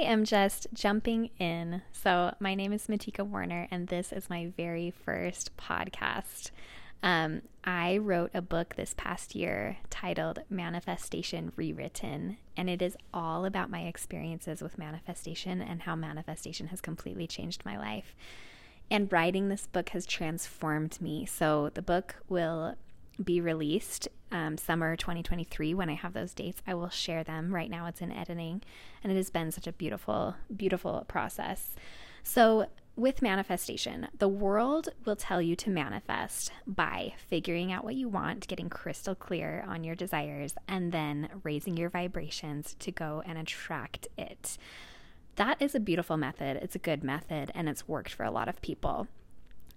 am just jumping in. So, my name is Matika Warner, and this is my very first podcast. Um, I wrote a book this past year titled Manifestation Rewritten, and it is all about my experiences with manifestation and how manifestation has completely changed my life. And writing this book has transformed me. So, the book will be released um, summer 2023 when I have those dates. I will share them. Right now, it's in editing, and it has been such a beautiful, beautiful process. So, with manifestation, the world will tell you to manifest by figuring out what you want, getting crystal clear on your desires, and then raising your vibrations to go and attract it. That is a beautiful method. It's a good method, and it's worked for a lot of people.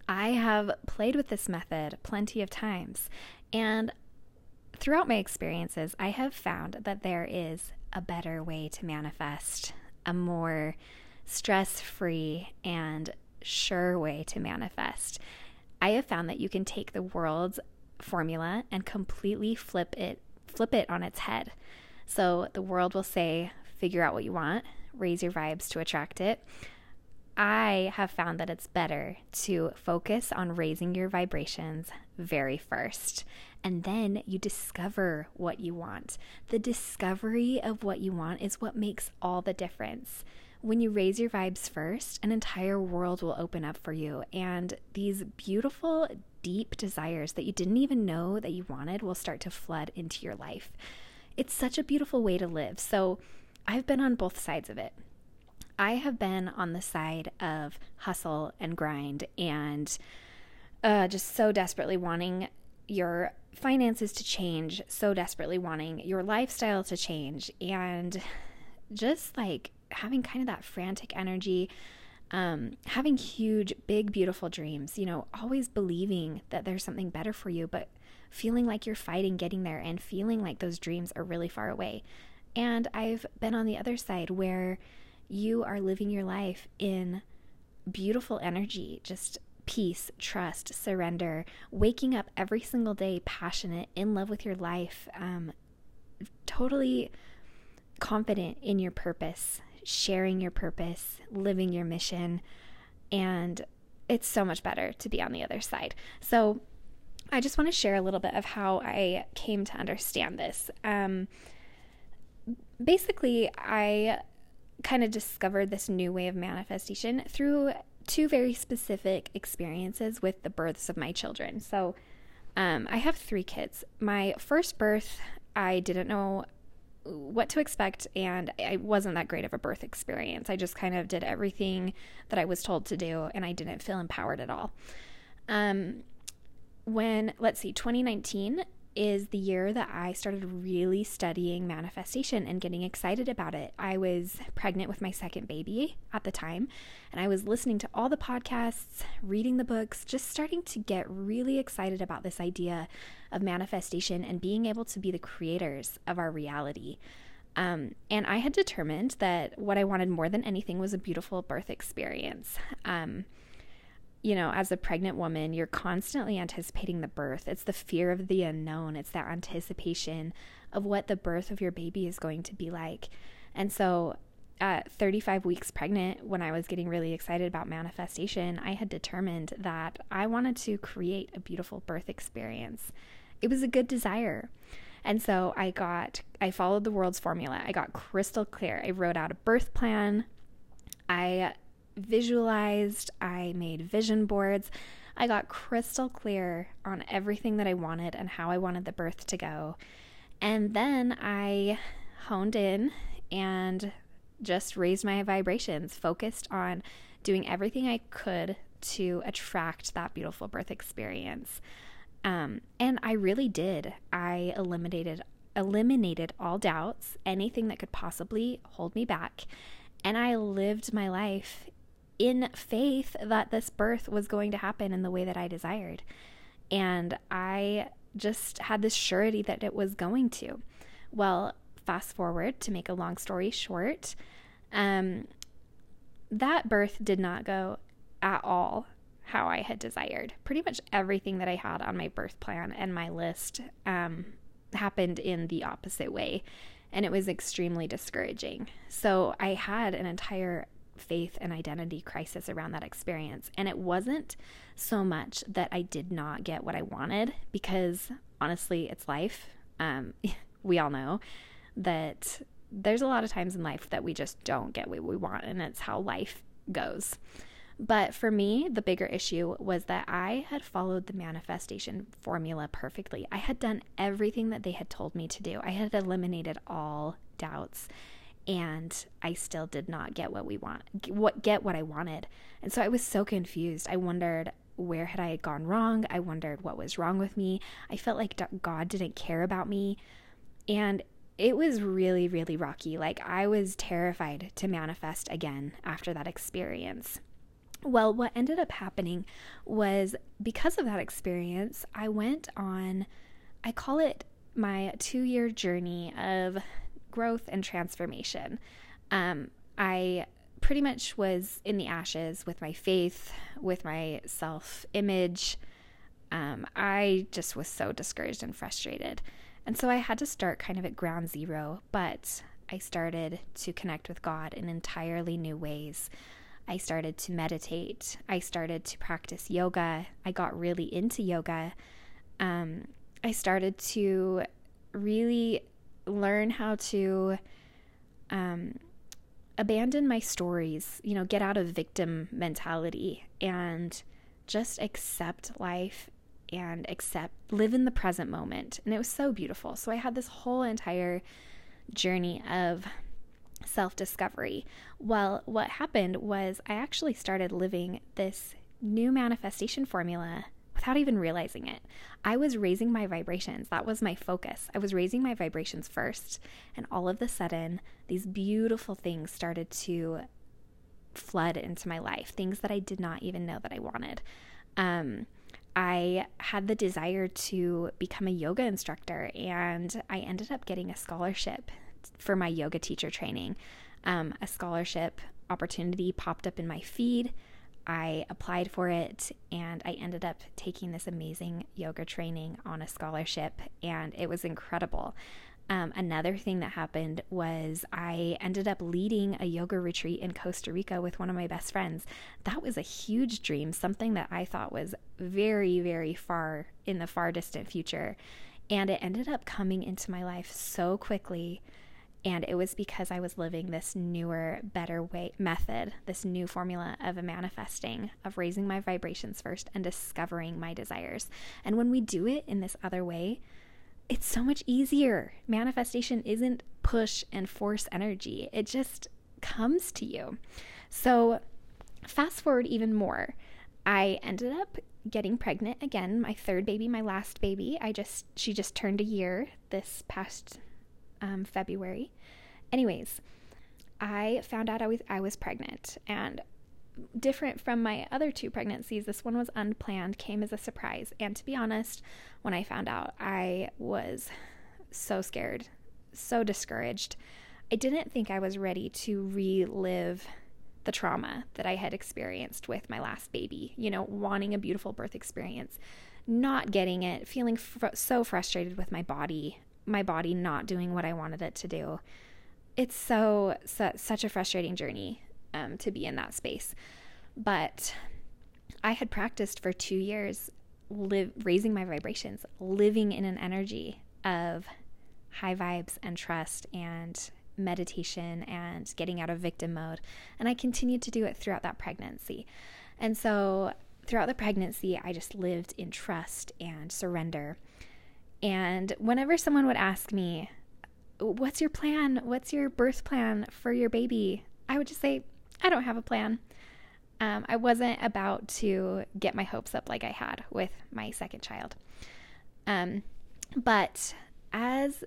I have played with this method plenty of times, and throughout my experiences, I have found that there is a better way to manifest, a more stress free and sure way to manifest. I have found that you can take the world's formula and completely flip it flip it on its head. So the world will say, figure out what you want, raise your vibes to attract it. I have found that it's better to focus on raising your vibrations very first. And then you discover what you want. The discovery of what you want is what makes all the difference. When you raise your vibes first, an entire world will open up for you. And these beautiful, deep desires that you didn't even know that you wanted will start to flood into your life. It's such a beautiful way to live. So I've been on both sides of it. I have been on the side of hustle and grind and uh, just so desperately wanting your finances to change, so desperately wanting your lifestyle to change, and just like having kind of that frantic energy, um, having huge, big, beautiful dreams, you know, always believing that there's something better for you, but feeling like you're fighting getting there and feeling like those dreams are really far away. And I've been on the other side where you are living your life in beautiful energy, just peace, trust, surrender, waking up every single day passionate, in love with your life, um, totally confident in your purpose, sharing your purpose, living your mission. And it's so much better to be on the other side. So, I just want to share a little bit of how I came to understand this. Um, basically, I kind of discovered this new way of manifestation through two very specific experiences with the births of my children. So, um, I have three kids. My first birth, I didn't know what to expect, and I wasn't that great of a birth experience. I just kind of did everything that I was told to do, and I didn't feel empowered at all. Um, when, let's see, 2019, is the year that I started really studying manifestation and getting excited about it. I was pregnant with my second baby at the time, and I was listening to all the podcasts, reading the books, just starting to get really excited about this idea of manifestation and being able to be the creators of our reality. Um, and I had determined that what I wanted more than anything was a beautiful birth experience. Um, you know, as a pregnant woman, you're constantly anticipating the birth. It's the fear of the unknown, it's that anticipation of what the birth of your baby is going to be like. And so, at 35 weeks pregnant, when I was getting really excited about manifestation, I had determined that I wanted to create a beautiful birth experience. It was a good desire. And so I got, I followed the world's formula. I got crystal clear. I wrote out a birth plan. I visualized, I made vision boards. I got crystal clear on everything that I wanted and how I wanted the birth to go. And then I honed in and just raised my vibrations, focused on doing everything I could to attract that beautiful birth experience. Um, and I really did. I eliminated eliminated all doubts, anything that could possibly hold me back, and I lived my life in faith that this birth was going to happen in the way that I desired. And I just had this surety that it was going to. Well, fast forward to make a long story short, um, that birth did not go at all how I had desired. Pretty much everything that I had on my birth plan and my list um, happened in the opposite way. and it was extremely discouraging. So I had an entire faith and identity crisis around that experience. And it wasn't so much that I did not get what I wanted, because honestly, it's life. Um, we all know that there's a lot of times in life that we just don't get what we want, and it's how life goes. But for me, the bigger issue was that I had followed the manifestation formula perfectly. I had done everything that they had told me to do, I had eliminated all doubts and I still did not get what we want what get what I wanted. And so I was so confused. I wondered where had I gone wrong? I wondered what was wrong with me. I felt like God didn't care about me. And it was really really rocky. Like I was terrified to manifest again after that experience. Well, what ended up happening was because of that experience, I went on I call it my 2-year journey of growth and transformation. Um, I pretty much was in the ashes with my faith, with my self image. Um, I just was so discouraged and frustrated. And so I had to start kind of at ground zero, but I started to connect with God in entirely new ways. I started to meditate. I started to practice yoga. I got really into yoga. Um, I started to really learn how to um, abandon my stories, you know, get out of victim mentality and just accept life and accept, live in the present moment. And it was so beautiful. So I had this whole entire journey of self discovery. Well, what happened was I actually started living this new manifestation formula without even realizing it. I was raising my vibrations. That was my focus. I was raising my vibrations first. And all of a the sudden, these beautiful things started to flood into my life, things that I did not even know that I wanted. Um, I had the desire to become a yoga instructor, and I ended up getting a scholarship for my yoga teacher training. Um, a scholarship opportunity popped up in my feed. I applied for it and I ended up taking this amazing yoga training on a scholarship, and it was incredible. Um, another thing that happened was I ended up leading a yoga retreat in Costa Rica with one of my best friends. That was a huge dream, something that I thought was very, very far in the far distant future. And it ended up coming into my life so quickly and it was because I was living this newer, better way method, this new formula of manifesting, of raising my vibrations first and discovering my desires. And when we do it in this other way, it's so much easier. Manifestation isn't push and force energy, it just comes to you. So, fast forward even more. I ended up getting pregnant again, my third baby, my last baby. I just she just turned a year this past um, February. Anyways, I found out I was I was pregnant and different from my other two pregnancies, this one was unplanned, came as a surprise. And to be honest, when I found out, I was so scared, so discouraged. I didn't think I was ready to relive the trauma that I had experienced with my last baby, you know, wanting a beautiful birth experience, not getting it, feeling fr- so frustrated with my body, my body not doing what I wanted it to do. It's so, so such a frustrating journey um, to be in that space. But I had practiced for two years, raising my vibrations, living in an energy of high vibes and trust and meditation and getting out of victim mode. And I continued to do it throughout that pregnancy. And so throughout the pregnancy, I just lived in trust and surrender. And whenever someone would ask me, What's your plan? What's your birth plan for your baby? I would just say, I don't have a plan. Um, I wasn't about to get my hopes up like I had with my second child. Um, but as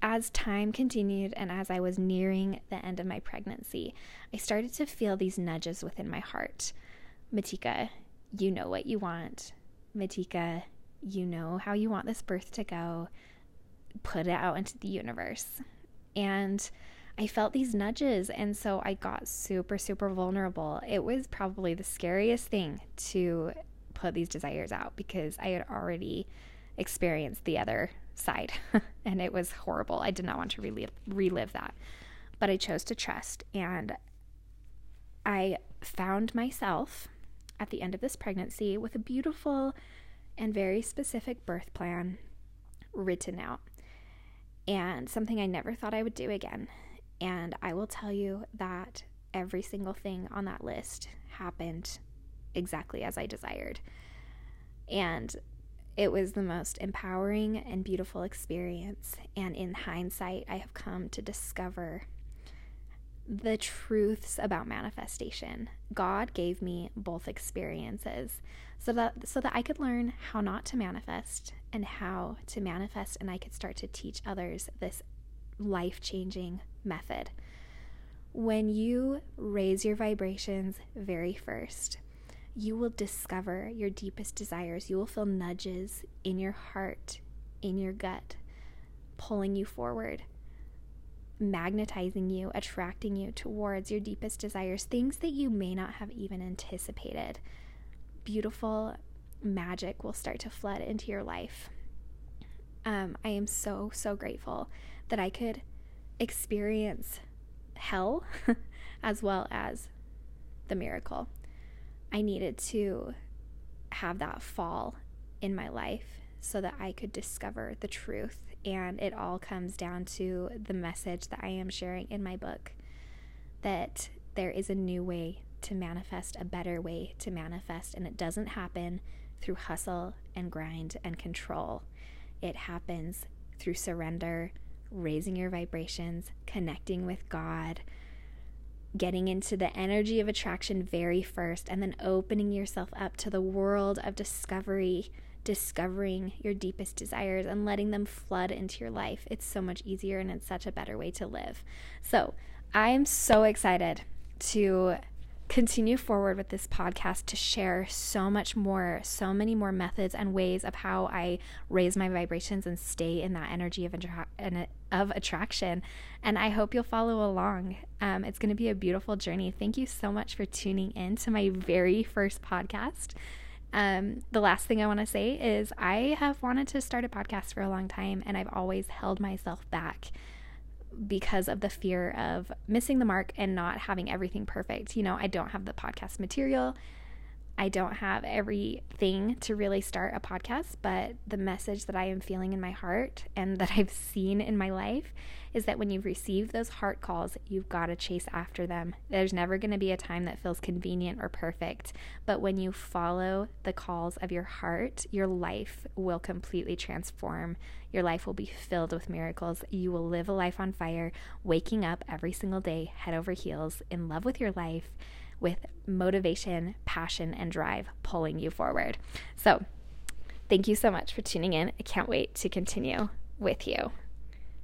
as time continued and as I was nearing the end of my pregnancy, I started to feel these nudges within my heart. Matika, you know what you want. Matika, you know how you want this birth to go, put it out into the universe. And I felt these nudges. And so I got super, super vulnerable. It was probably the scariest thing to put these desires out because I had already experienced the other side, and it was horrible. I did not want to relive, relive that, but I chose to trust. And I found myself at the end of this pregnancy with a beautiful and very specific birth plan written out, and something I never thought I would do again. And I will tell you that every single thing on that list happened exactly as I desired. And it was the most empowering and beautiful experience. And in hindsight, I have come to discover the truths about manifestation. God gave me both experiences so that so that I could learn how not to manifest and how to manifest and I could start to teach others this life-changing method. When you raise your vibrations very first, you will discover your deepest desires. You will feel nudges in your heart, in your gut, pulling you forward, magnetizing you, attracting you towards your deepest desires, things that you may not have even anticipated. Beautiful magic will start to flood into your life. Um, I am so, so grateful that I could experience hell as well as the miracle. I needed to have that fall in my life so that I could discover the truth. And it all comes down to the message that I am sharing in my book that there is a new way to manifest, a better way to manifest. And it doesn't happen through hustle and grind and control, it happens through surrender raising your vibrations, connecting with God, getting into the energy of attraction very first, and then opening yourself up to the world of discovery, discovering your deepest desires and letting them flood into your life. It's so much easier and it's such a better way to live. So, I am so excited to continue forward with this podcast to share so much more, so many more methods and ways of how I raise my vibrations and stay in that energy of, attra- of attraction. And I hope you'll follow along. Um, it's going to be a beautiful journey. Thank you so much for tuning in to my very first podcast. Um, the last thing I want to say is I have wanted to start a podcast for a long time and I've always held myself back because of the fear of missing the mark and not having everything perfect. You know, I don't have the podcast material. I don't have everything to really start a podcast, but the message that I am feeling in my heart and that I've seen in my life is that when you receive those heart calls, you've got to chase after them. There's never going to be a time that feels convenient or perfect, but when you follow the calls of your heart, your life will completely transform. Your life will be filled with miracles. You will live a life on fire, waking up every single day, head over heels, in love with your life with motivation, passion, and drive pulling you forward. So, thank you so much for tuning in. I can't wait to continue with you.